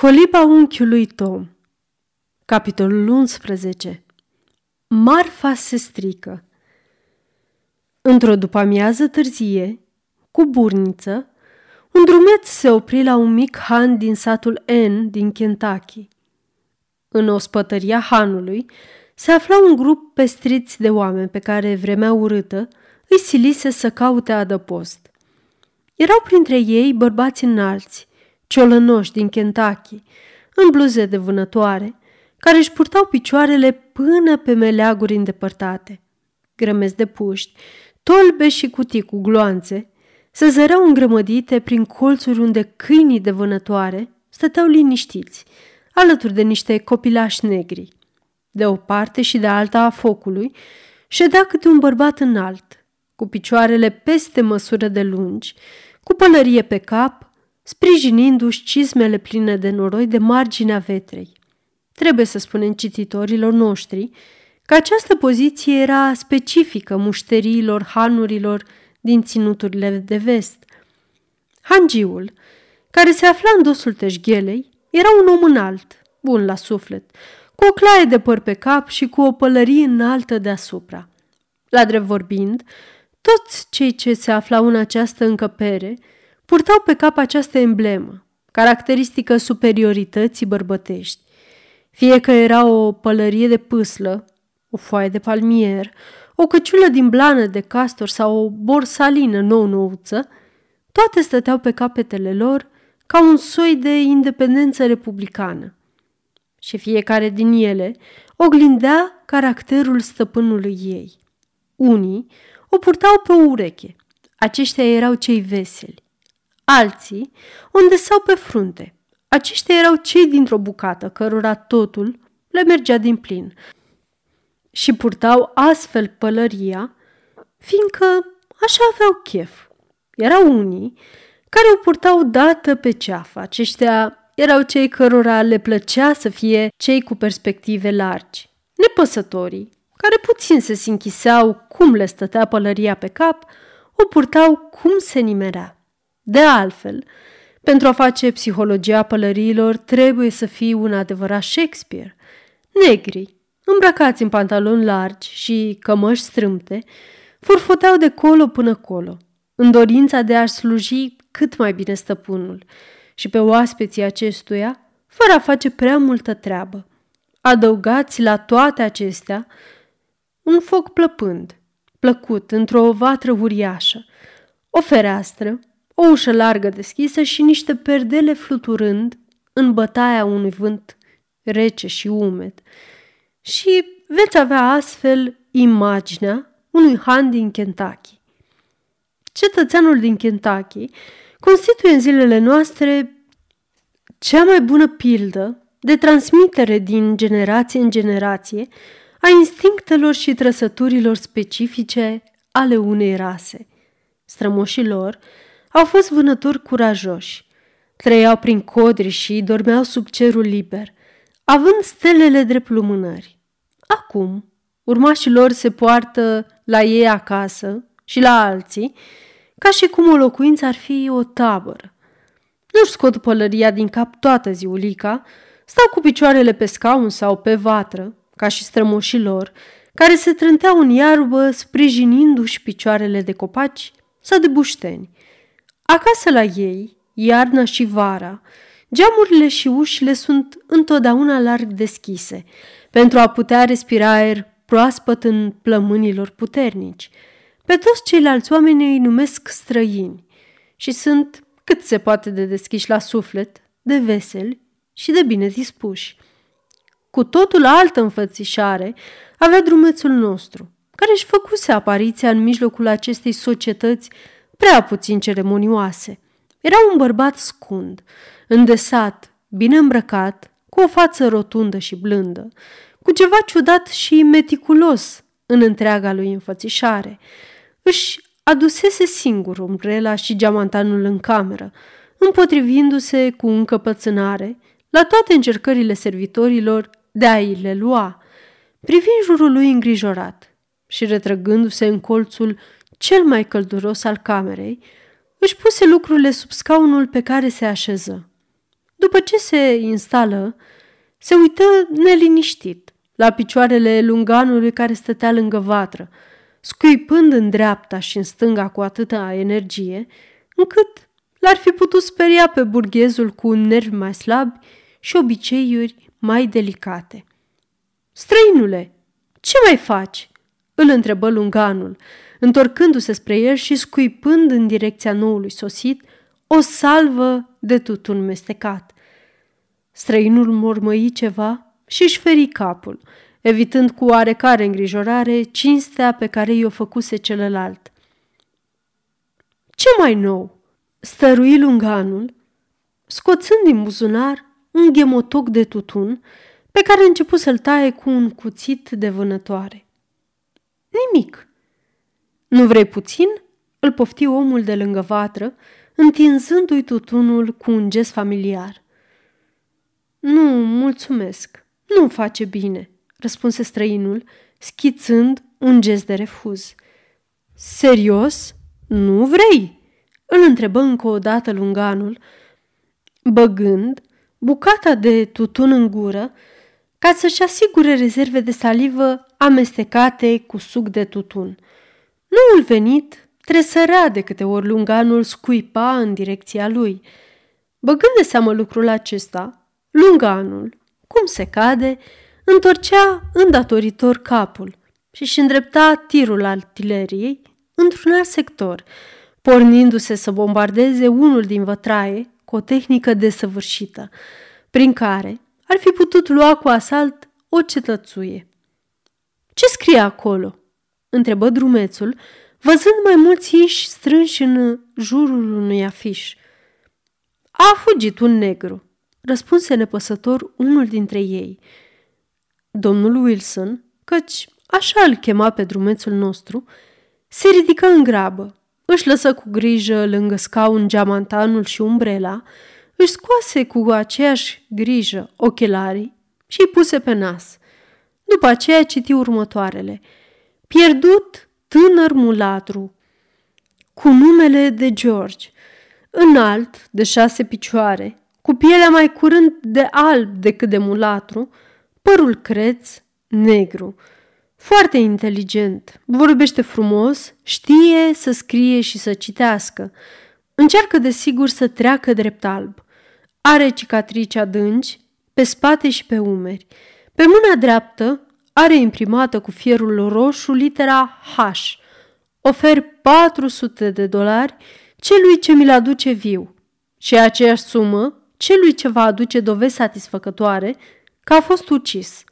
Coliba unchiului Tom Capitolul 11 Marfa se strică Într-o după-amiază târzie, cu burniță, un drumeț se opri la un mic han din satul N din Kentucky. În ospătăria hanului se afla un grup pestriți de oameni pe care vremea urâtă îi silise să caute adăpost. Erau printre ei bărbați înalți, ciolănoși din Kentucky, în bluze de vânătoare, care își purtau picioarele până pe meleaguri îndepărtate. Grămezi de puști, tolbe și cutii cu gloanțe, se zăreau îngrămădite prin colțuri unde câinii de vânătoare stăteau liniștiți, alături de niște copilași negri. De o parte și de alta a focului ședea câte un bărbat înalt, cu picioarele peste măsură de lungi, cu pălărie pe cap sprijinindu-și cizmele pline de noroi de marginea vetrei. Trebuie să spunem cititorilor noștri că această poziție era specifică mușteriilor hanurilor din ținuturile de vest. Hangiul, care se afla în dosul teșghelei, era un om înalt, bun la suflet, cu o claie de păr pe cap și cu o pălărie înaltă deasupra. La drept vorbind, toți cei ce se aflau în această încăpere – purtau pe cap această emblemă, caracteristică superiorității bărbătești. Fie că era o pălărie de pâslă, o foaie de palmier, o căciulă din blană de castor sau o borsalină nou-nouță, toate stăteau pe capetele lor ca un soi de independență republicană. Și fiecare din ele oglindea caracterul stăpânului ei. Unii o purtau pe o ureche, aceștia erau cei veseli, alții unde sau pe frunte. Aceștia erau cei dintr-o bucată, cărora totul le mergea din plin și purtau astfel pălăria, fiindcă așa aveau chef. Erau unii care o purtau dată pe ceafă. Aceștia erau cei cărora le plăcea să fie cei cu perspective largi. Nepăsătorii, care puțin se închiseau cum le stătea pălăria pe cap, o purtau cum se nimerea. De altfel, pentru a face psihologia pălăriilor trebuie să fii un adevărat Shakespeare. Negri, îmbrăcați în pantaloni largi și cămăși strâmte, furfoteau de colo până colo, în dorința de a sluji cât mai bine stăpânul și pe oaspeții acestuia, fără a face prea multă treabă. Adăugați la toate acestea un foc plăpând, plăcut, într-o vatră uriașă, o fereastră, o ușă largă deschisă și niște perdele fluturând în bătaia unui vânt rece și umed. Și veți avea astfel imaginea unui han din Kentucky. Cetățeanul din Kentucky constituie în zilele noastre cea mai bună pildă de transmitere din generație în generație a instinctelor și trăsăturilor specifice ale unei rase. Strămoșii lor au fost vânători curajoși. Trăiau prin codri și dormeau sub cerul liber, având stelele drept lumânări. Acum, urmașii lor se poartă la ei acasă și la alții, ca și cum o locuință ar fi o tabără. Nu-și scot pălăria din cap toată ziulica, stau cu picioarele pe scaun sau pe vatră, ca și strămoșii lor, care se trânteau în iarbă sprijinindu-și picioarele de copaci sau de bușteni. Acasă la ei, iarna și vara, geamurile și ușile sunt întotdeauna larg deschise, pentru a putea respira aer proaspăt în plămânilor puternici. Pe toți ceilalți oameni îi numesc străini și sunt cât se poate de deschiși la suflet, de veseli și de bine dispuși. Cu totul altă înfățișare avea drumețul nostru, care își făcuse apariția în mijlocul acestei societăți prea puțin ceremonioase. Era un bărbat scund, îndesat, bine îmbrăcat, cu o față rotundă și blândă, cu ceva ciudat și meticulos în întreaga lui înfățișare. Își adusese singur umbrela și geamantanul în cameră, împotrivindu-se cu încăpățânare la toate încercările servitorilor de a-i le lua, privind jurul lui îngrijorat și retrăgându-se în colțul cel mai călduros al camerei, își puse lucrurile sub scaunul pe care se așeză. După ce se instală, se uită neliniștit la picioarele lunganului care stătea lângă vatră, scuipând în dreapta și în stânga cu atâta energie, încât l-ar fi putut speria pe burghezul cu nervi mai slabi și obiceiuri mai delicate. Străinule, ce mai faci?" îl întrebă lunganul, întorcându-se spre el și scuipând în direcția noului sosit o salvă de tutun mestecat. Străinul mormăi ceva și își feri capul, evitând cu oarecare îngrijorare cinstea pe care i-o făcuse celălalt. Ce mai nou?" stărui lunganul, scoțând din buzunar un ghemotoc de tutun pe care a început să-l taie cu un cuțit de vânătoare. Nimic. Nu vrei puțin? Îl pofti omul de lângă vatră, întinzându-i tutunul cu un gest familiar. Nu, mulțumesc, nu face bine, răspunse străinul, schițând un gest de refuz. Serios? Nu vrei? Îl întrebă încă o dată lunganul, băgând bucata de tutun în gură ca să-și asigure rezerve de salivă amestecate cu suc de tutun. Noul venit tresărea de câte ori lunganul scuipa în direcția lui. Băgând de seamă lucrul acesta, lunganul, cum se cade, întorcea îndatoritor capul și își îndrepta tirul artileriei într-un alt sector, pornindu-se să bombardeze unul din vătraie cu o tehnică desăvârșită, prin care ar fi putut lua cu asalt o cetățuie. Ce scrie acolo?" Întrebă drumețul, văzând mai mulți iși strânși în jurul unui afiș. A fugit un negru, răspunse nepăsător unul dintre ei. Domnul Wilson, căci așa îl chema pe drumețul nostru, se ridică în grabă, își lăsă cu grijă lângă scaun geamantanul și umbrela, își scoase cu aceeași grijă ochelarii și îi puse pe nas. După aceea citi următoarele. Pierdut tânăr mulatru, cu numele de George, înalt, de șase picioare, cu pielea mai curând de alb decât de mulatru, părul creț, negru, foarte inteligent, vorbește frumos, știe să scrie și să citească, încearcă desigur să treacă drept alb. Are cicatrici adânci pe spate și pe umeri. Pe mâna dreaptă are imprimată cu fierul roșu litera H. Ofer 400 de dolari celui ce mi-l aduce viu și aceeași sumă celui ce va aduce dovezi satisfăcătoare că a fost ucis.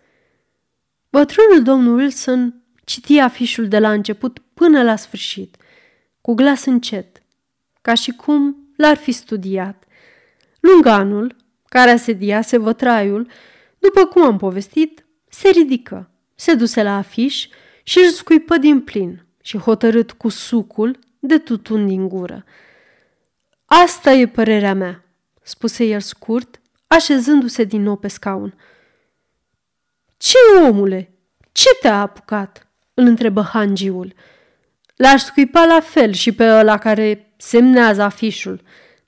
Bătrânul domnul Wilson citi afișul de la început până la sfârșit, cu glas încet, ca și cum l-ar fi studiat. Lunganul, care asediase vătraiul, după cum am povestit, se ridică, se duse la afiș și își scuipă din plin și hotărât cu sucul de tutun din gură. Asta e părerea mea, spuse el scurt, așezându-se din nou pe scaun. Ce, omule? Ce te-a apucat?" îl întrebă hangiul. L-aș scuipa la fel și pe ăla care semnează afișul,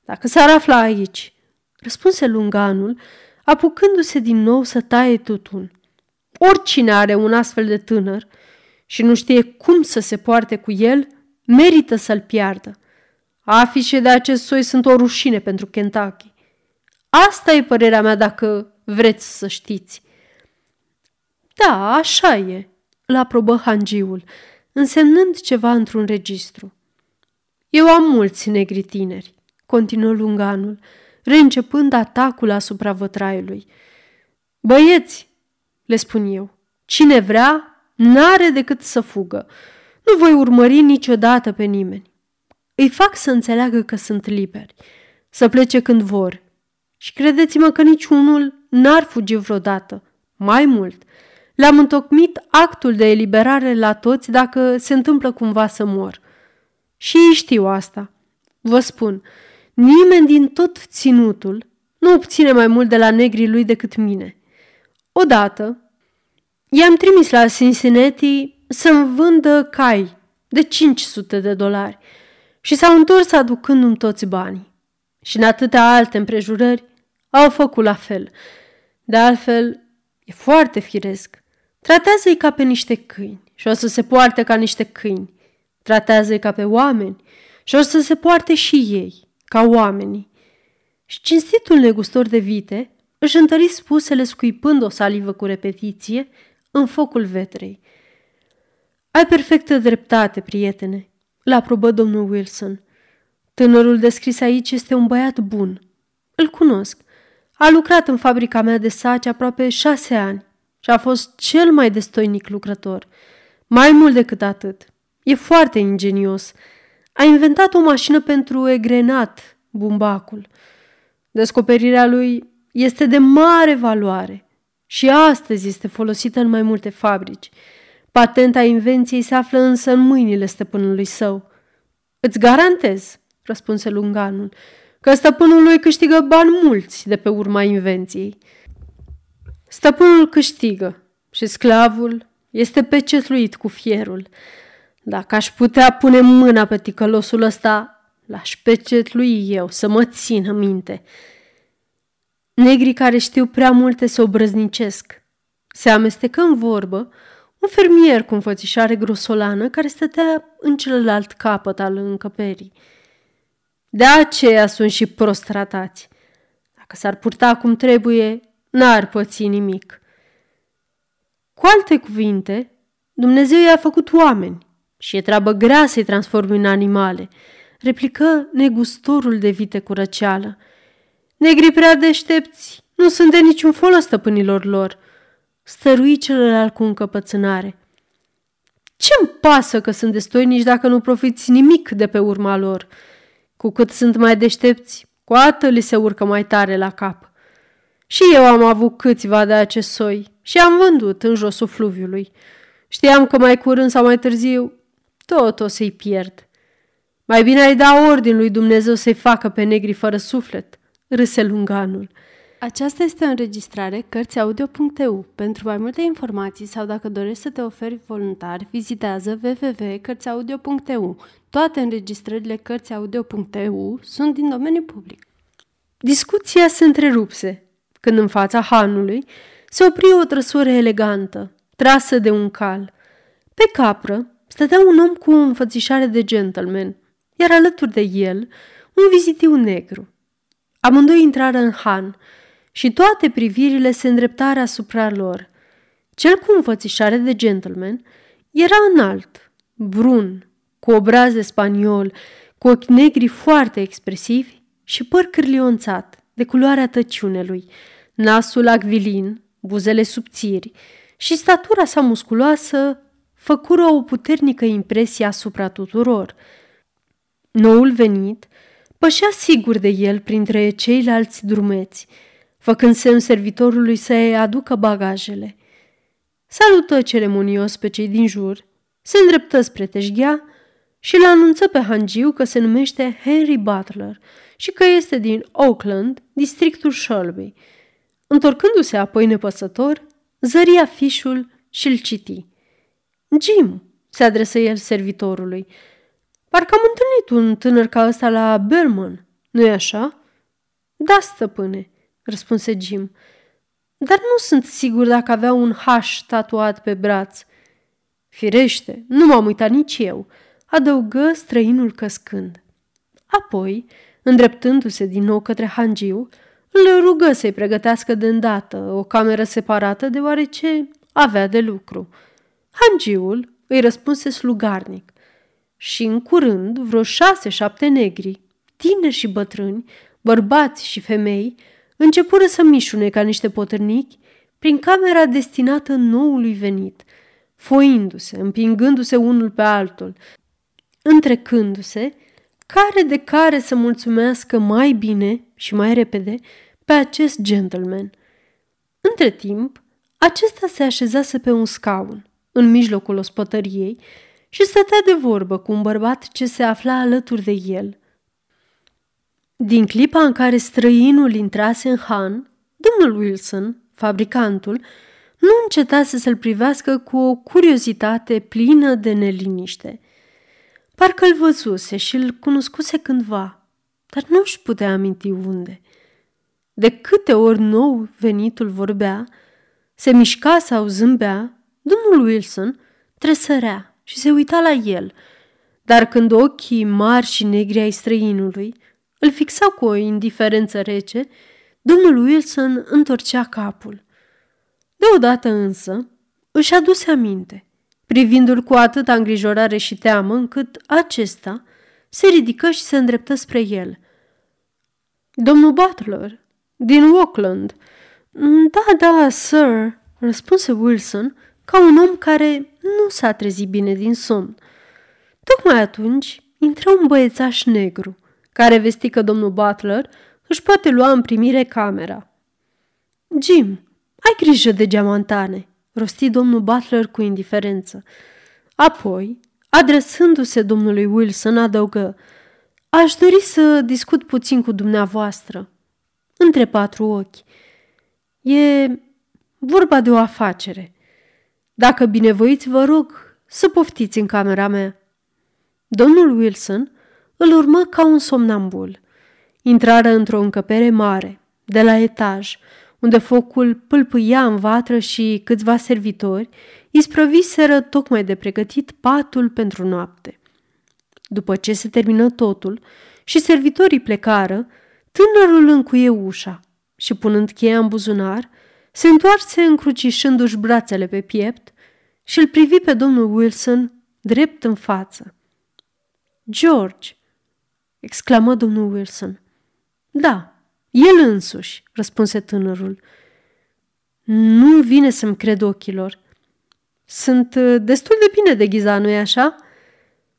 dacă s-ar afla aici răspunse lunganul, apucându-se din nou să taie tutun. Oricine are un astfel de tânăr și nu știe cum să se poarte cu el, merită să-l piardă. Afișe de acest soi sunt o rușine pentru Kentucky. Asta e părerea mea dacă vreți să știți. Da, așa e, îl aprobă hangiul, însemnând ceva într-un registru. Eu am mulți negri tineri, continuă lunganul, reîncepând atacul asupra vătraiului. Băieți, le spun eu, cine vrea, n-are decât să fugă. Nu voi urmări niciodată pe nimeni. Îi fac să înțeleagă că sunt liberi, să plece când vor. Și credeți-mă că niciunul n-ar fugi vreodată. Mai mult, le-am întocmit actul de eliberare la toți dacă se întâmplă cumva să mor. Și ei știu asta. Vă spun, Nimeni din tot ținutul nu obține mai mult de la negrii lui decât mine. Odată, i-am trimis la Cincinnati să-mi vândă cai de 500 de dolari și s-au întors aducându-mi toți banii. Și în atâtea alte împrejurări au făcut la fel. De altfel, e foarte firesc. Tratează-i ca pe niște câini și o să se poarte ca niște câini. Tratează-i ca pe oameni și o să se poarte și ei, ca oamenii. Și cinstitul negustor de vite își întări spusele scuipând o salivă cu repetiție în focul vetrei. Ai perfectă dreptate, prietene, l aprobă domnul Wilson. Tânărul descris aici este un băiat bun. Îl cunosc. A lucrat în fabrica mea de saci aproape șase ani și a fost cel mai destoinic lucrător. Mai mult decât atât, e foarte ingenios. A inventat o mașină pentru egrenat, bumbacul. Descoperirea lui este de mare valoare și astăzi este folosită în mai multe fabrici. Patenta invenției se află însă în mâinile stăpânului său. Îți garantez, răspunse lunganul, că stăpânul lui câștigă bani mulți de pe urma invenției. Stăpânul câștigă și sclavul este pecetluit cu fierul. Dacă aș putea pune mâna pe ticălosul ăsta, l-aș pecetlui eu să mă țină minte. Negrii care știu prea multe se obrăznicesc. Se amestecă în vorbă un fermier cu înfățișare grosolană care stătea în celălalt capăt al încăperii. De aceea sunt și prost tratați. Dacă s-ar purta cum trebuie, n-ar păți nimic. Cu alte cuvinte, Dumnezeu i-a făcut oameni și e treabă grea să-i transformi în animale, replică negustorul de vite cu răceală. Negrii prea deștepți nu sunt de niciun folos stăpânilor lor. Stărui celălalt cu încăpățânare. Ce-mi pasă că sunt destoinici dacă nu profiți nimic de pe urma lor? Cu cât sunt mai deștepți, cu atât li se urcă mai tare la cap. Și eu am avut câțiva de acest soi și am vândut în josul fluviului. Știam că mai curând sau mai târziu tot o să-i pierd. Mai bine ai da ordin lui Dumnezeu să-i facă pe negri fără suflet, râse lunganul. Aceasta este o înregistrare Cărțiaudio.eu. Pentru mai multe informații sau dacă dorești să te oferi voluntar, vizitează www.cărțiaudio.eu. Toate înregistrările Cărțiaudio.eu sunt din domeniu public. Discuția se întrerupse, când în fața hanului se opri o trăsură elegantă, trasă de un cal. Pe capră stătea un om cu o înfățișare de gentleman, iar alături de el un vizitiu negru. Amândoi intrară în han și toate privirile se îndreptară asupra lor. Cel cu înfățișare de gentleman era înalt, brun, cu obraz de spaniol, cu ochi negri foarte expresivi și păr cârlionțat, de culoarea tăciunelui, nasul acvilin, buzele subțiri și statura sa musculoasă făcură o puternică impresie asupra tuturor. Noul venit pășea sigur de el printre ceilalți drumeți, făcând semn servitorului să-i aducă bagajele. Salută ceremonios pe cei din jur, se îndreptă spre teșghea și îl anunță pe Hangiu că se numește Henry Butler și că este din Oakland, districtul Shelby. Întorcându-se apoi nepăsător, zări afișul și îl citi. Jim, se adresă el servitorului, parcă am întâlnit un tânăr ca ăsta la Berman, nu-i așa? Da, stăpâne, răspunse Jim, dar nu sunt sigur dacă avea un H tatuat pe braț. Firește, nu m-am uitat nici eu, adăugă străinul căscând. Apoi, îndreptându-se din nou către Hangiu, îl rugă să-i pregătească de îndată o cameră separată deoarece avea de lucru. Hangiul îi răspunse slugarnic și în curând vreo șase-șapte negri, tineri și bătrâni, bărbați și femei, începură să mișune ca niște potârnichi prin camera destinată noului venit, foindu-se, împingându-se unul pe altul, întrecându-se, care de care să mulțumească mai bine și mai repede pe acest gentleman. Între timp, acesta se așezase pe un scaun, în mijlocul ospătăriei, și stătea de vorbă cu un bărbat ce se afla alături de el. Din clipa în care străinul intrase în Han, domnul Wilson, fabricantul, nu încetase să-l privească cu o curiozitate plină de neliniște. Parcă îl văzuse și îl cunoscuse cândva, dar nu își putea aminti unde. De câte ori nou venitul vorbea, se mișca sau zâmbea, domnul Wilson tresărea și se uita la el, dar când ochii mari și negri ai străinului îl fixau cu o indiferență rece, domnul Wilson întorcea capul. Deodată însă își aduse aminte, privindu-l cu atâta îngrijorare și teamă, încât acesta se ridică și se îndreptă spre el. Domnul Butler, din Auckland. Da, da, sir, răspunse Wilson ca un om care nu s-a trezit bine din somn. Tocmai atunci intră un băiețaș negru, care vesti că domnul Butler își poate lua în primire camera. Jim, ai grijă de geamantane, rosti domnul Butler cu indiferență. Apoi, adresându-se domnului Wilson, adăugă, Aș dori să discut puțin cu dumneavoastră, între patru ochi. E vorba de o afacere. Dacă binevoiți, vă rog să poftiți în camera mea. Domnul Wilson îl urmă ca un somnambul. Intrară într-o încăpere mare, de la etaj, unde focul pâlpâia în vatră și câțiva servitori isprăviseră tocmai de pregătit patul pentru noapte. După ce se termină totul și servitorii plecară, tânărul încuie ușa și, punând cheia în buzunar, se întoarse încrucișându-și brațele pe piept și îl privi pe domnul Wilson drept în față. George, exclamă domnul Wilson. Da, el însuși, răspunse tânărul. Nu vine să-mi cred ochilor. Sunt uh, destul de bine deghizat, nu-i așa?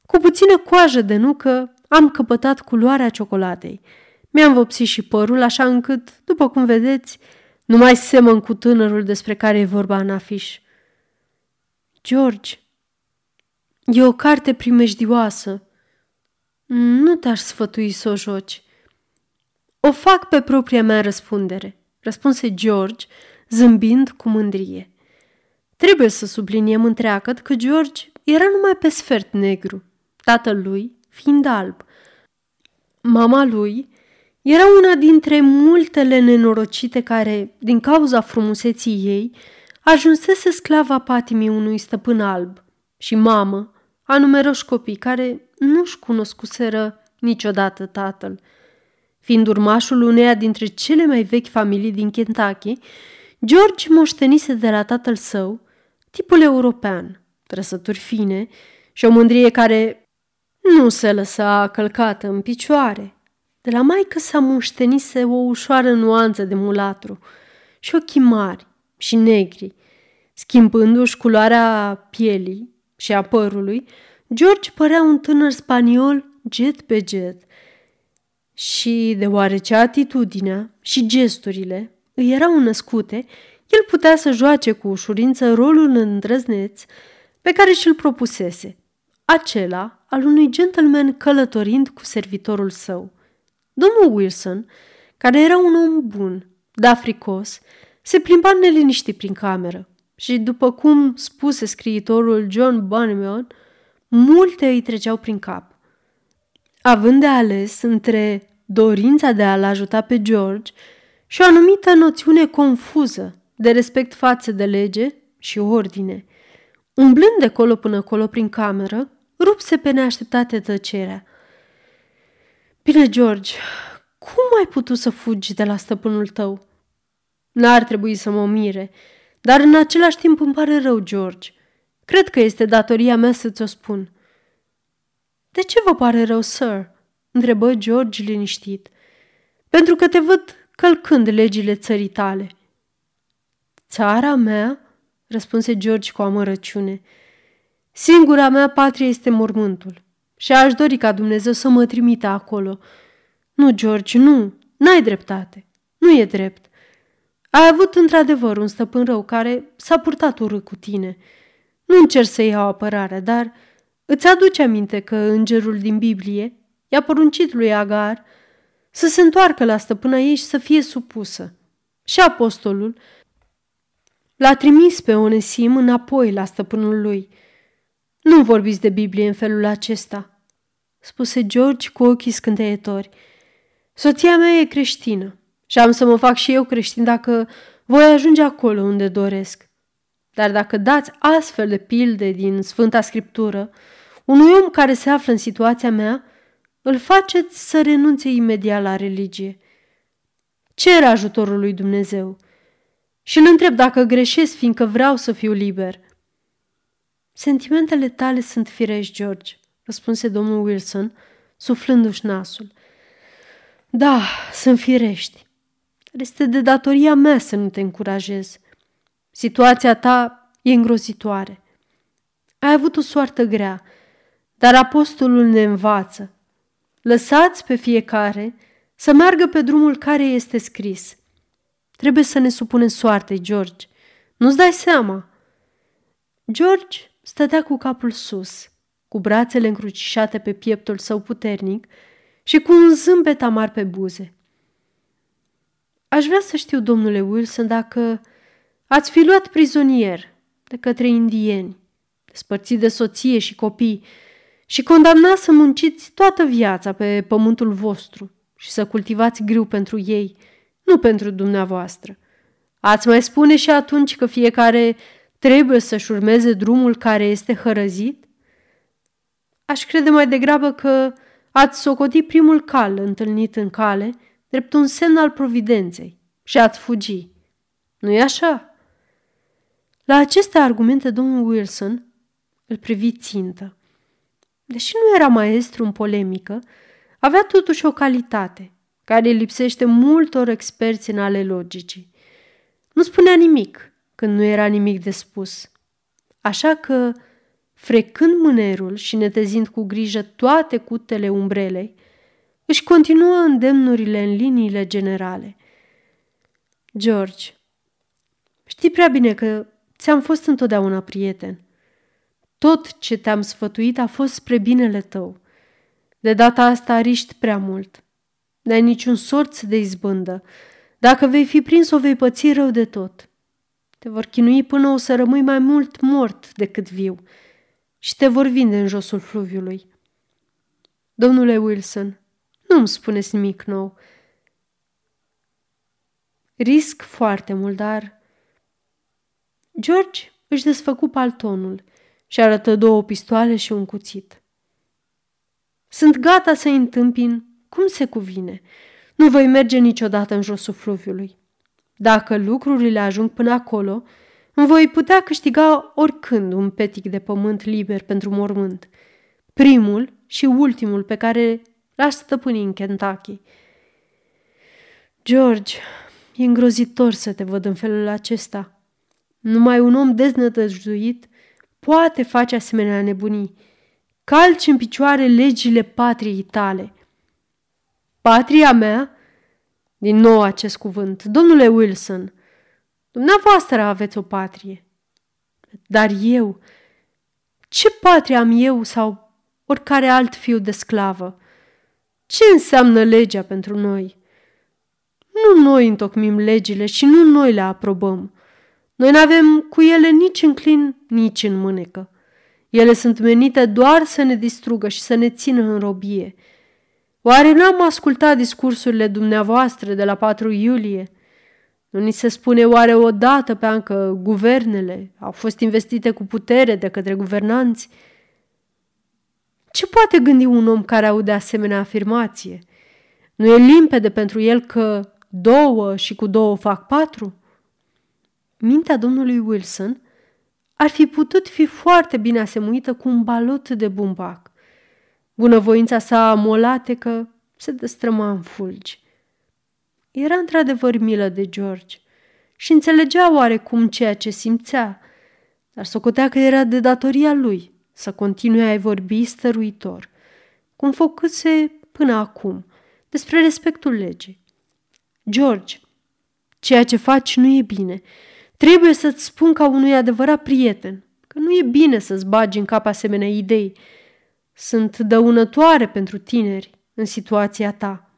Cu puțină coajă de nucă am căpătat culoarea ciocolatei. Mi-am vopsit și părul, așa încât, după cum vedeți, nu mai semăn cu tânărul despre care e vorba în afiș. George, e o carte primejdioasă. Nu te-aș sfătui să o joci. O fac pe propria mea răspundere, răspunse George, zâmbind cu mândrie. Trebuie să subliniem întreagăt că George era numai pe sfert negru, tatăl lui fiind alb. Mama lui era una dintre multele nenorocite care, din cauza frumuseții ei, ajunsese sclava patimii unui stăpân alb și mamă a numeroși copii care nu-și cunoscuseră niciodată tatăl. Fiind urmașul uneia dintre cele mai vechi familii din Kentucky, George moștenise de la tatăl său tipul european, trăsături fine și o mândrie care nu se lăsa călcată în picioare. De la maică sa moștenise o ușoară nuanță de mulatru și ochii mari și negri. Schimbându-și culoarea pielii și a părului, George părea un tânăr spaniol jet pe jet. Și deoarece atitudinea și gesturile îi erau născute, el putea să joace cu ușurință rolul îndrăzneț pe care și-l propusese, acela al unui gentleman călătorind cu servitorul său. Domnul Wilson, care era un om bun, dar fricos, se plimba neliniștit prin cameră și, după cum spuse scriitorul John Bunyan, multe îi treceau prin cap. Având de ales între dorința de a-l ajuta pe George și o anumită noțiune confuză de respect față de lege și ordine. Umblând de colo până colo prin cameră, rupse pe neașteptate tăcerea. Bine, George, cum ai putut să fugi de la stăpânul tău? N-ar trebui să mă mire, dar în același timp îmi pare rău, George. Cred că este datoria mea să ți-o spun. De ce vă pare rău, sir? întrebă George liniștit. Pentru că te văd călcând legile țării tale. Țara mea? răspunse George cu amărăciune. Singura mea patrie este mormântul și aș dori ca Dumnezeu să mă trimită acolo. Nu, George, nu, n-ai dreptate. Nu e drept. Ai avut într-adevăr un stăpân rău care s-a purtat urât cu tine. Nu încerc să iau apărare, dar îți aduce aminte că îngerul din Biblie i-a poruncit lui Agar să se întoarcă la stăpâna ei și să fie supusă. Și apostolul l-a trimis pe Onesim înapoi la stăpânul lui. Nu vorbiți de Biblie în felul acesta, spuse George cu ochii scânteietori. Soția mea e creștină Și am să mă fac și eu creștin dacă voi ajunge acolo unde doresc. Dar dacă dați astfel de pilde din Sfânta Scriptură, unui om care se află în situația mea, îl faceți să renunțe imediat la religie. Cer ajutorul lui Dumnezeu și îl întreb dacă greșesc, fiindcă vreau să fiu liber. Sentimentele tale sunt firești, George, răspunse domnul Wilson, suflându-și nasul. Da, sunt firești, dar este de datoria mea să nu te încurajez. Situația ta e îngrozitoare. Ai avut o soartă grea, dar apostolul ne învață. Lăsați pe fiecare să meargă pe drumul care este scris. Trebuie să ne supunem soartei, George. Nu-ți dai seama? George stătea cu capul sus, cu brațele încrucișate pe pieptul său puternic și cu un zâmbet amar pe buze. Aș vrea să știu, domnule Wilson, dacă ați fi luat prizonier de către indieni, despărțit de soție și copii, și condamnați să munciți toată viața pe pământul vostru și să cultivați grâu pentru ei, nu pentru dumneavoastră. Ați mai spune și atunci că fiecare trebuie să-și urmeze drumul care este hărăzit? Aș crede mai degrabă că ați socotit primul cal întâlnit în cale, drept un semn al providenței, și ați fugi. Nu-i așa? La aceste argumente, domnul Wilson îl privi țintă. Deși nu era maestru în polemică, avea totuși o calitate care lipsește multor experți în ale logicii. Nu spunea nimic când nu era nimic de spus. Așa că, frecând mânerul și netezind cu grijă toate cutele umbrelei, își continuă îndemnurile în liniile generale. George, știi prea bine că ți-am fost întotdeauna prieten. Tot ce te-am sfătuit a fost spre binele tău. De data asta riști prea mult. N-ai niciun sorț de izbândă. Dacă vei fi prins, o vei păți rău de tot. Te vor chinui până o să rămâi mai mult mort decât viu și te vor vinde în josul fluviului. Domnule Wilson, nu-mi spuneți nimic nou. Risc foarte mult, dar... George își desfăcu paltonul și arătă două pistoale și un cuțit. Sunt gata să-i întâmpin cum se cuvine. Nu voi merge niciodată în josul fluviului. Dacă lucrurile ajung până acolo, îmi voi putea câștiga oricând un petic de pământ liber pentru mormânt. Primul și ultimul pe care l-aș stăpâni în Kentucky. George, e îngrozitor să te văd în felul acesta. Numai un om deznădăjduit poate face asemenea nebunii. Calci în picioare legile patriei tale. Patria mea? Din nou acest cuvânt. Domnule Wilson, dumneavoastră aveți o patrie. Dar eu, ce patrie am eu sau oricare alt fiu de sclavă? Ce înseamnă legea pentru noi? Nu noi întocmim legile și nu noi le aprobăm. Noi nu avem cu ele nici în clin, nici în mânecă. Ele sunt menite doar să ne distrugă și să ne țină în robie. Oare n-am ascultat discursurile dumneavoastră de la 4 iulie? Nu ni se spune oare odată pe an că guvernele au fost investite cu putere de către guvernanți? Ce poate gândi un om care aude asemenea afirmație? Nu e limpede pentru el că două și cu două fac patru? Mintea domnului Wilson ar fi putut fi foarte bine asemuită cu un balot de bumbac. Bunăvoința sa că se destrăma în fulgi. Era într-adevăr milă de George și înțelegea oarecum ceea ce simțea, dar socotea că era de datoria lui să continue a-i vorbi stăruitor, cum făcuse până acum, despre respectul legii. George, ceea ce faci nu e bine Trebuie să-ți spun ca unui adevărat prieten că nu e bine să-ți bagi în cap asemenea idei. Sunt dăunătoare pentru tineri în situația ta.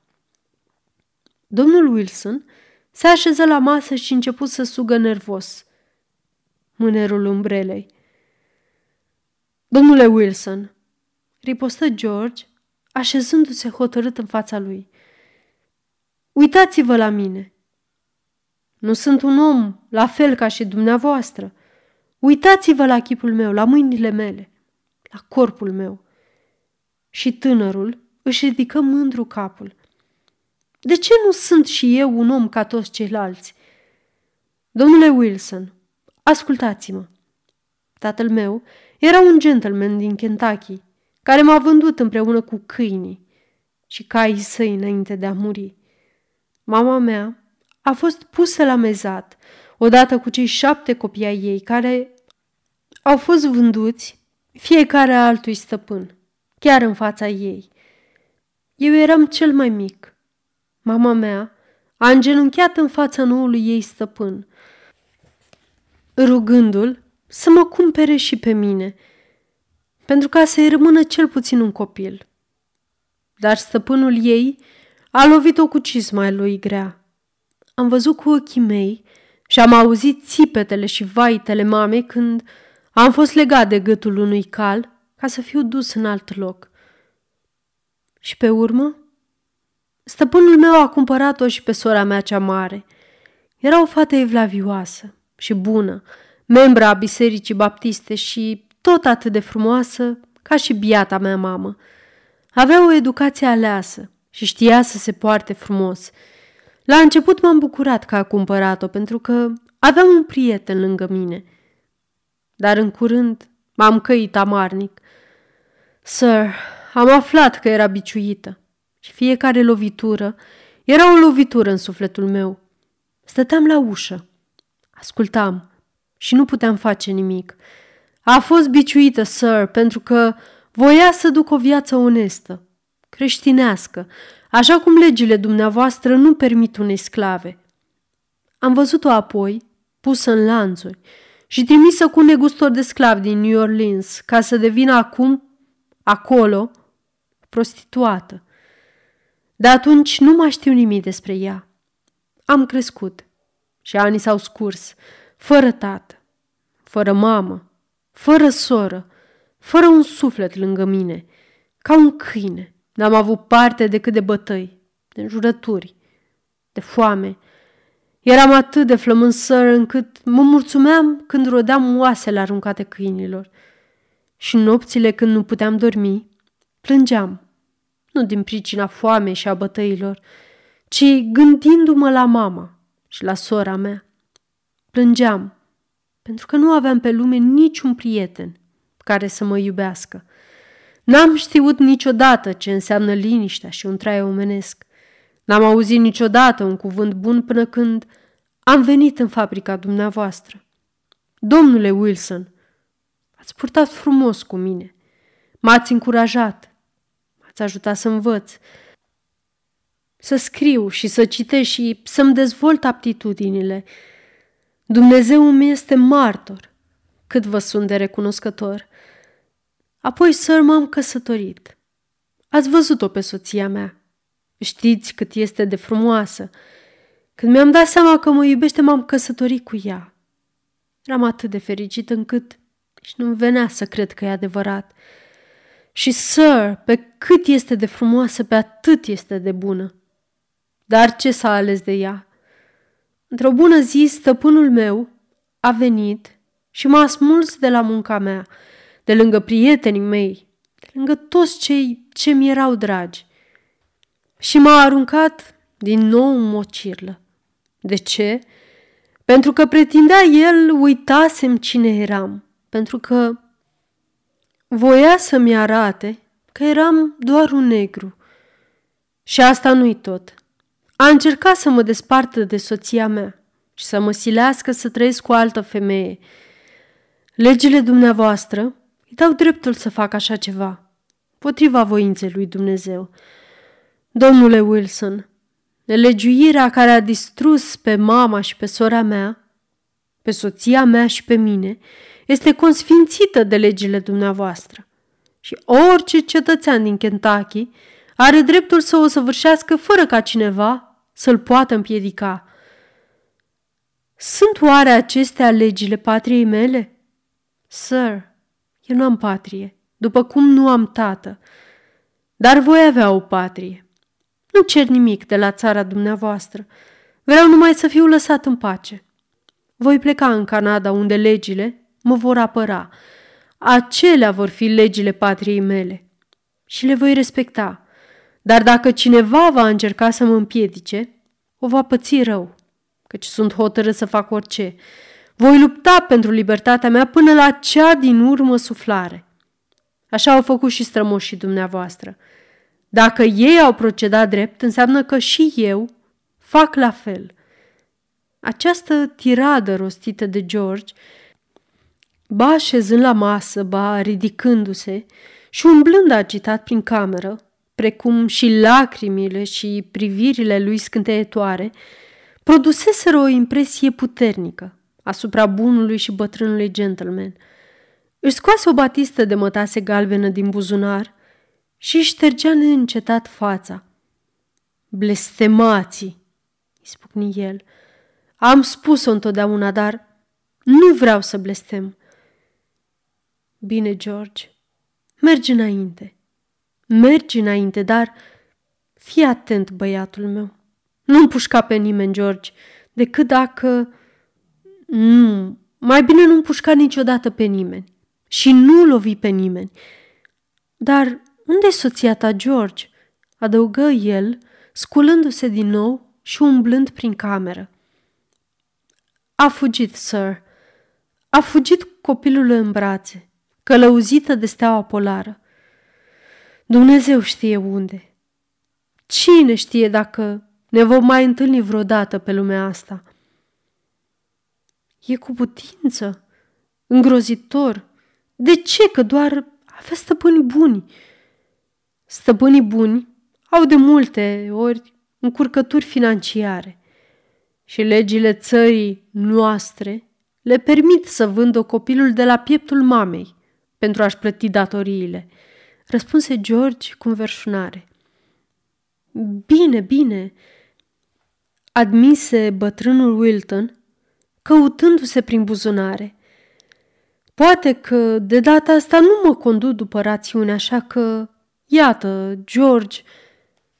Domnul Wilson se așeză la masă și început să sugă nervos mânerul umbrelei. Domnule Wilson, ripostă George, așezându-se hotărât în fața lui. Uitați-vă la mine. Nu sunt un om la fel ca și dumneavoastră. Uitați-vă la chipul meu, la mâinile mele, la corpul meu. Și tânărul își ridică mândru capul. De ce nu sunt și eu un om ca toți ceilalți? Domnule Wilson, ascultați-mă. Tatăl meu era un gentleman din Kentucky, care m-a vândut împreună cu câinii și caii săi înainte de a muri. Mama mea a fost pusă la mezat, odată cu cei șapte copii ai ei, care au fost vânduți fiecare altui stăpân, chiar în fața ei. Eu eram cel mai mic. Mama mea a îngenunchiat în fața noului ei stăpân, rugându-l să mă cumpere și pe mine, pentru ca să-i rămână cel puțin un copil. Dar stăpânul ei a lovit-o cu cizma lui grea. Am văzut cu ochii mei și am auzit țipetele și vaitele mamei când am fost legat de gâtul unui cal ca să fiu dus în alt loc. Și pe urmă, stăpânul meu a cumpărat-o și pe sora mea cea mare. Era o fată evlavioasă și bună, membra a bisericii baptiste și tot atât de frumoasă ca și biata mea mamă. Avea o educație aleasă și știa să se poarte frumos. La început m-am bucurat că a cumpărat-o pentru că aveam un prieten lângă mine. Dar în curând m-am căit amarnic. Sir, am aflat că era biciuită și fiecare lovitură era o lovitură în sufletul meu. Stăteam la ușă, ascultam și nu puteam face nimic. A fost biciuită, sir, pentru că voia să duc o viață onestă, creștinească, așa cum legile dumneavoastră nu permit unei sclave. Am văzut-o apoi, pusă în lanțuri și trimisă cu un negustor de sclavi din New Orleans ca să devină acum, acolo, prostituată. De atunci nu mai știu nimic despre ea. Am crescut și anii s-au scurs, fără tată, fără mamă, fără soră, fără un suflet lângă mine, ca un câine. N-am avut parte decât de bătăi, de înjurături, de foame. Eram atât de flămânsără încât mă mulțumeam când rodeam oasele aruncate câinilor. Și nopțile când nu puteam dormi, plângeam, nu din pricina foamei și a bătăilor, ci gândindu-mă la mama și la sora mea. Plângeam, pentru că nu aveam pe lume niciun prieten care să mă iubească. N-am știut niciodată ce înseamnă liniștea și un trai omenesc. N-am auzit niciodată un cuvânt bun până când am venit în fabrica dumneavoastră. Domnule Wilson, ați purtat frumos cu mine. M-ați încurajat. M-ați ajutat să învăț, să scriu și să citesc și să-mi dezvolt aptitudinile. Dumnezeu mi este martor cât vă sunt de recunoscător. Apoi, săr, m-am căsătorit. Ați văzut-o pe soția mea. Știți cât este de frumoasă. Când mi-am dat seama că mă iubește, m-am căsătorit cu ea. Eram atât de fericit încât și nu-mi venea să cred că e adevărat. Și, sir, pe cât este de frumoasă, pe atât este de bună. Dar ce s-a ales de ea? Într-o bună zi, stăpânul meu a venit și m-a smuls de la munca mea – de lângă prietenii mei, de lângă toți cei ce mi erau dragi. Și m-a aruncat din nou în mocirlă. De ce? Pentru că pretindea el uitasem cine eram, pentru că voia să-mi arate că eram doar un negru. Și asta nu-i tot. A încercat să mă despartă de soția mea și să mă silească să trăiesc cu altă femeie. Legile dumneavoastră îi dau dreptul să facă așa ceva, potriva voinței lui Dumnezeu. Domnule Wilson, nelegiuirea care a distrus pe mama și pe sora mea, pe soția mea și pe mine, este consfințită de legile dumneavoastră. Și orice cetățean din Kentucky are dreptul să o săvârșească fără ca cineva să-l poată împiedica. Sunt oare acestea legile patriei mele? Sir, eu nu am patrie, după cum nu am tată, dar voi avea o patrie. Nu cer nimic de la țara dumneavoastră. Vreau numai să fiu lăsat în pace. Voi pleca în Canada unde legile mă vor apăra. Acelea vor fi legile patriei mele și le voi respecta. Dar dacă cineva va încerca să mă împiedice, o va păți rău, căci sunt hotărât să fac orice. Voi lupta pentru libertatea mea până la cea din urmă suflare. Așa au făcut și strămoșii dumneavoastră. Dacă ei au procedat drept, înseamnă că și eu fac la fel. Această tiradă rostită de George, ba așezând la masă, ba ridicându-se și umblând agitat prin cameră, precum și lacrimile și privirile lui scânteietoare, produseseră o impresie puternică asupra bunului și bătrânului gentleman. Își scoase o batistă de mătase galbenă din buzunar și își ștergea neîncetat fața. Blestemații, îi spune el. Am spus-o întotdeauna, dar nu vreau să blestem. Bine, George, mergi înainte. Mergi înainte, dar fii atent, băiatul meu. Nu împușca pe nimeni, George, decât dacă... Nu, mai bine nu împușca niciodată pe nimeni și nu lovi pe nimeni. Dar unde e soția ta, George?" adăugă el, sculându-se din nou și umblând prin cameră. A fugit, sir. A fugit copilul în brațe, călăuzită de steaua polară. Dumnezeu știe unde. Cine știe dacă ne vom mai întâlni vreodată pe lumea asta? E cu putință, îngrozitor. De ce? Că doar avea stăpâni buni. Stăpânii buni au de multe ori încurcături financiare și legile țării noastre le permit să vândă copilul de la pieptul mamei pentru a-și plăti datoriile, răspunse George cu înverșunare. Bine, bine, admise bătrânul Wilton, căutându-se prin buzunare. Poate că de data asta nu mă conduc după rațiune, așa că Iată, George,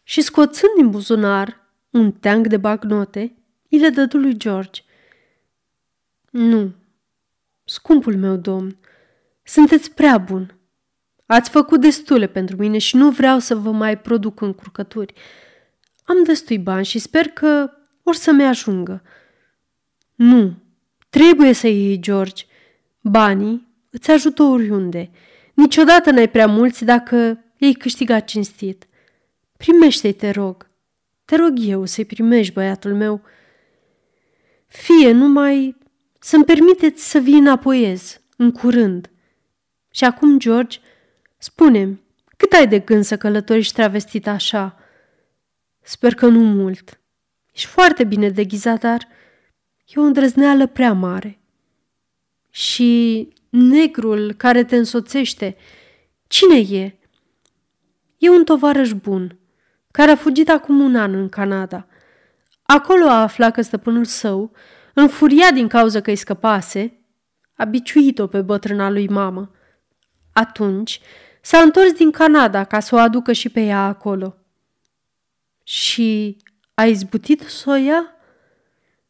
și scoțând din buzunar un teanc de bagnote, îi le dădu lui George. Nu, scumpul meu domn, sunteți prea bun. Ați făcut destule pentru mine și nu vreau să vă mai produc încurcături. Am destui bani și sper că or să-mi ajungă. Nu, trebuie să iei, George. Banii îți ajută oriunde. Niciodată n-ai prea mulți dacă ei câștigat cinstit. Primește-i, te rog. Te rog eu să-i primești, băiatul meu. Fie numai să-mi permiteți să vii înapoiez, în curând. Și acum, George, spune-mi, cât ai de gând să călătoriști travestit așa? Sper că nu mult. Ești foarte bine deghizat, dar e o îndrăzneală prea mare. Și negrul care te însoțește, cine e? E un tovarăș bun, care a fugit acum un an în Canada. Acolo a aflat că stăpânul său, înfuriat din cauza că îi scăpase, a biciuit-o pe bătrâna lui mamă. Atunci s-a întors din Canada ca să o aducă și pe ea acolo. Și a izbutit să o ia?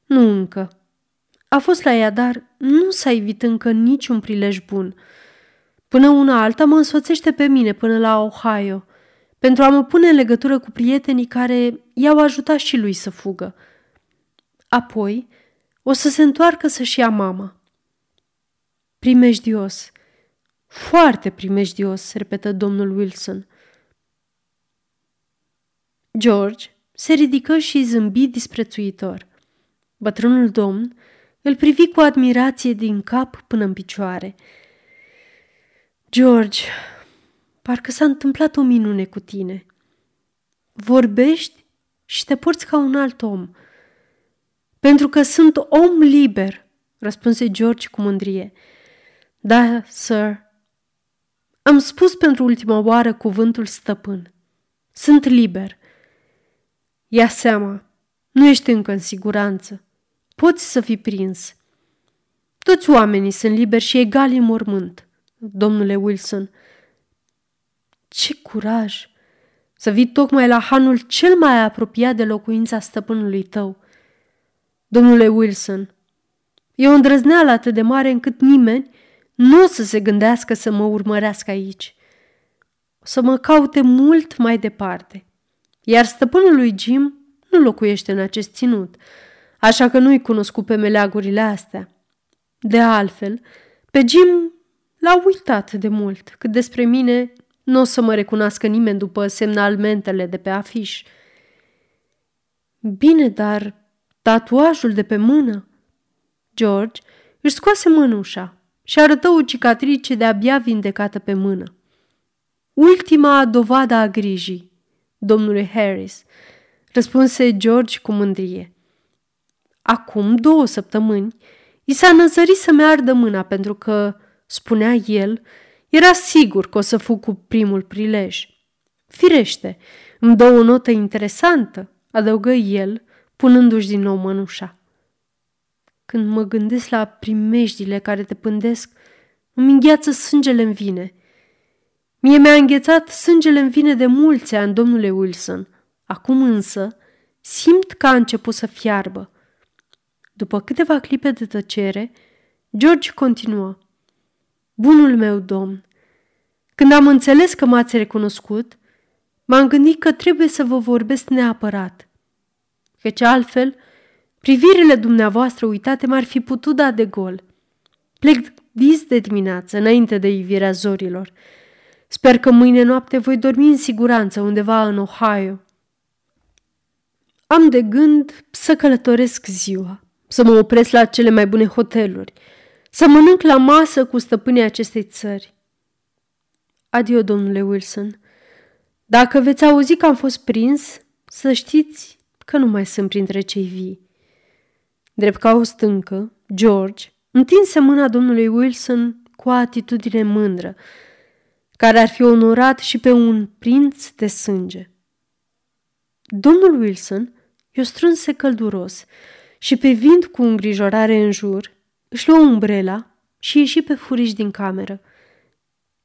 Nu încă. A fost la ea, dar nu s-a evit încă niciun prilej bun. Până una alta mă însoțește pe mine până la Ohio – pentru a mă pune în legătură cu prietenii care i-au ajutat și lui să fugă. Apoi o să se întoarcă să-și ia mama. Primejdios, foarte primejdios, repetă domnul Wilson. George se ridică și zâmbi disprețuitor. Bătrânul domn îl privi cu admirație din cap până în picioare. George, Parcă s-a întâmplat o minune cu tine. Vorbești și te porți ca un alt om. Pentru că sunt om liber, răspunse George cu mândrie. Da, sir. Am spus pentru ultima oară cuvântul stăpân. Sunt liber. Ia seama, nu ești încă în siguranță. Poți să fii prins. Toți oamenii sunt liberi și egali în mormânt, domnule Wilson – ce curaj! să vii tocmai la hanul cel mai apropiat de locuința stăpânului tău. Domnule Wilson, e o îndrăzneală atât de mare încât nimeni nu o să se gândească să mă urmărească aici. O să mă caute mult mai departe. Iar stăpânul lui Jim nu locuiește în acest ținut, așa că nu-i cunoscut pe meleagurile astea. De altfel, pe Jim l-a uitat de mult, cât despre mine nu o să mă recunoască nimeni după semnalmentele de pe afiș. Bine, dar tatuajul de pe mână? George își scoase mânușa și arătă o cicatrice de abia vindecată pe mână. Ultima dovadă a grijii, domnule Harris, răspunse George cu mândrie. Acum două săptămâni, i s-a năzărit să meardă mâna pentru că, spunea el, era sigur că o să fug cu primul prilej. Firește, îmi dă o notă interesantă, adăugă el, punându-și din nou mănușa. Când mă gândesc la primejdile care te pândesc, îmi îngheață sângele în vine. Mie mi-a înghețat sângele în vine de mulți ani, domnule Wilson. Acum însă simt că a început să fiarbă. După câteva clipe de tăcere, George continuă. Bunul meu domn, când am înțeles că m-ați recunoscut, m-am gândit că trebuie să vă vorbesc neapărat. Căci altfel, privirile dumneavoastră uitate m-ar fi putut da de gol. Plec dis de dimineață, înainte de ivirea zorilor. Sper că mâine noapte voi dormi în siguranță undeva în Ohio. Am de gând să călătoresc ziua, să mă opresc la cele mai bune hoteluri, să mănânc la masă cu stăpânii acestei țări. Adio, domnule Wilson. Dacă veți auzi că am fost prins, să știți că nu mai sunt printre cei vii. Drept ca o stâncă, George întinse mâna domnului Wilson cu o atitudine mândră, care ar fi onorat și pe un prinț de sânge. Domnul Wilson i-o strânse călduros și privind cu îngrijorare în jur, își luă umbrela și ieși pe furiș din cameră.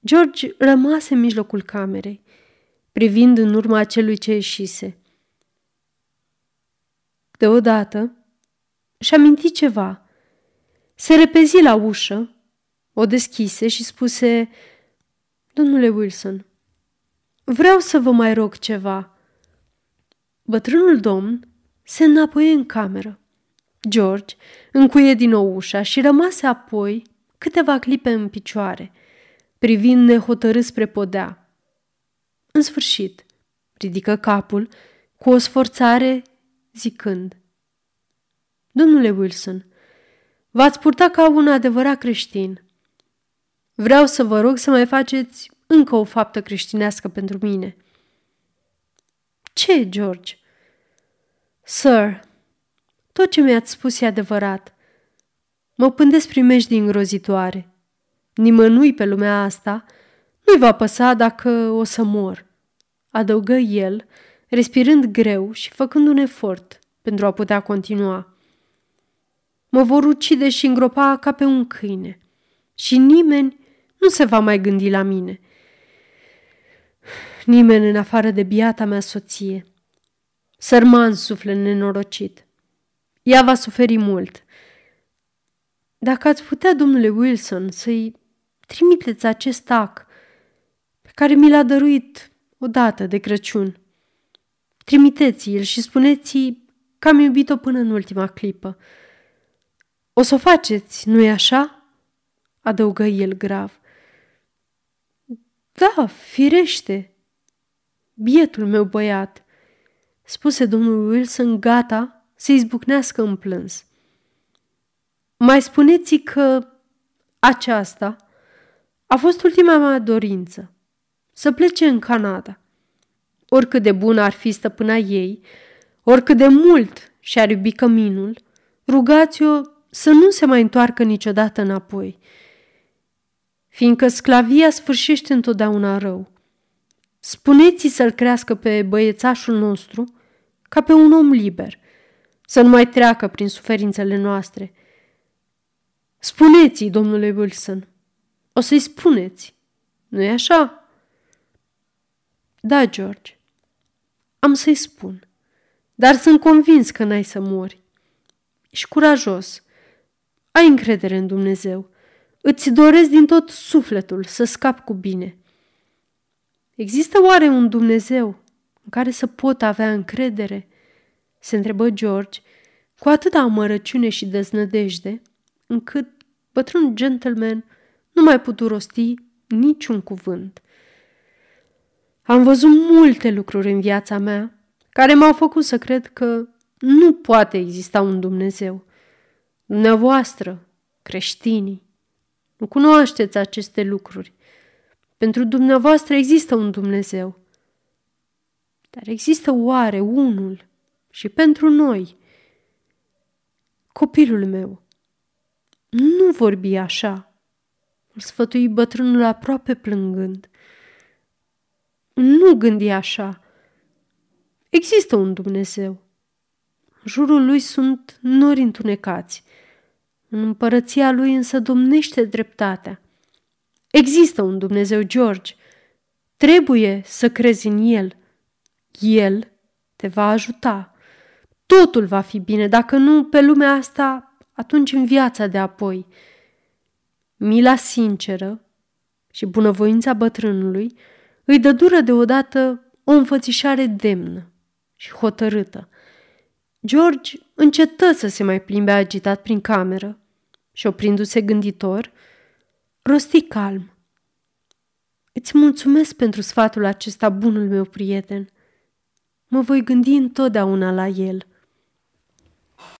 George rămase în mijlocul camerei, privind în urma celui ce ieșise. Deodată și aminti ceva. Se repezi la ușă, o deschise și spuse, Domnule Wilson, vreau să vă mai rog ceva. Bătrânul domn se înapoie în cameră. George încuie din nou ușa și rămase apoi câteva clipe în picioare, privind nehotărât spre podea. În sfârșit, ridică capul cu o sforțare zicând Domnule Wilson, v-ați purtat ca un adevărat creștin. Vreau să vă rog să mai faceți încă o faptă creștinească pentru mine. Ce, George? Sir, tot ce mi-ați spus e adevărat. Mă pândesc primești îngrozitoare. Nimănui pe lumea asta nu-i va păsa dacă o să mor, adăugă el, respirând greu și făcând un efort pentru a putea continua. Mă vor ucide și îngropa ca pe un câine și nimeni nu se va mai gândi la mine. Nimeni în afară de biata mea soție. Sărman suflet nenorocit. Ea va suferi mult. Dacă ați putea, domnule Wilson, să-i trimiteți acest ac pe care mi l-a dăruit odată de Crăciun. Trimiteți-l și spuneți că am iubit-o până în ultima clipă. O să o faceți, nu-i așa?" adăugă el grav. Da, firește. Bietul meu băiat, spuse domnul Wilson gata să izbucnească în plâns. Mai spuneți că aceasta a fost ultima mea dorință, să plece în Canada. Oricât de bună ar fi stăpâna ei, oricât de mult și-ar iubi căminul, rugați-o să nu se mai întoarcă niciodată înapoi, fiindcă sclavia sfârșește întotdeauna rău. Spuneți-i să-l crească pe băiețașul nostru ca pe un om liber, să nu mai treacă prin suferințele noastre. Spuneți-i, domnule Wilson, o să-i spuneți, nu-i așa? Da, George, Am să-i spun. Dar sunt convins că n-ai să mori. Ești curajos. Ai încredere în Dumnezeu. Îți doresc din tot sufletul să scapi cu bine. Există oare un Dumnezeu în care să pot avea încredere? Se întrebă George cu atâta amărăciune și deznădejde, încât bătrân gentleman nu mai putu rosti niciun cuvânt. Am văzut multe lucruri în viața mea care m-au făcut să cred că nu poate exista un Dumnezeu. Dumneavoastră, creștinii, nu cunoașteți aceste lucruri. Pentru dumneavoastră există un Dumnezeu. Dar există oare unul și pentru noi? Copilul meu, nu vorbi așa, îl sfătui bătrânul aproape plângând. Nu gândi așa. Există un Dumnezeu. În jurul lui sunt nori întunecați. În împărăția lui însă domnește dreptatea. Există un Dumnezeu, George. Trebuie să crezi în El. El te va ajuta. Totul va fi bine, dacă nu pe lumea asta, atunci în viața de apoi. Mila sinceră și bunăvoința bătrânului îi dă dură deodată o înfățișare demnă și hotărâtă. George încetă să se mai plimbe agitat prin cameră și, oprindu-se gânditor, rosti calm. Îți mulțumesc pentru sfatul acesta, bunul meu prieten. Mă voi gândi întotdeauna la el –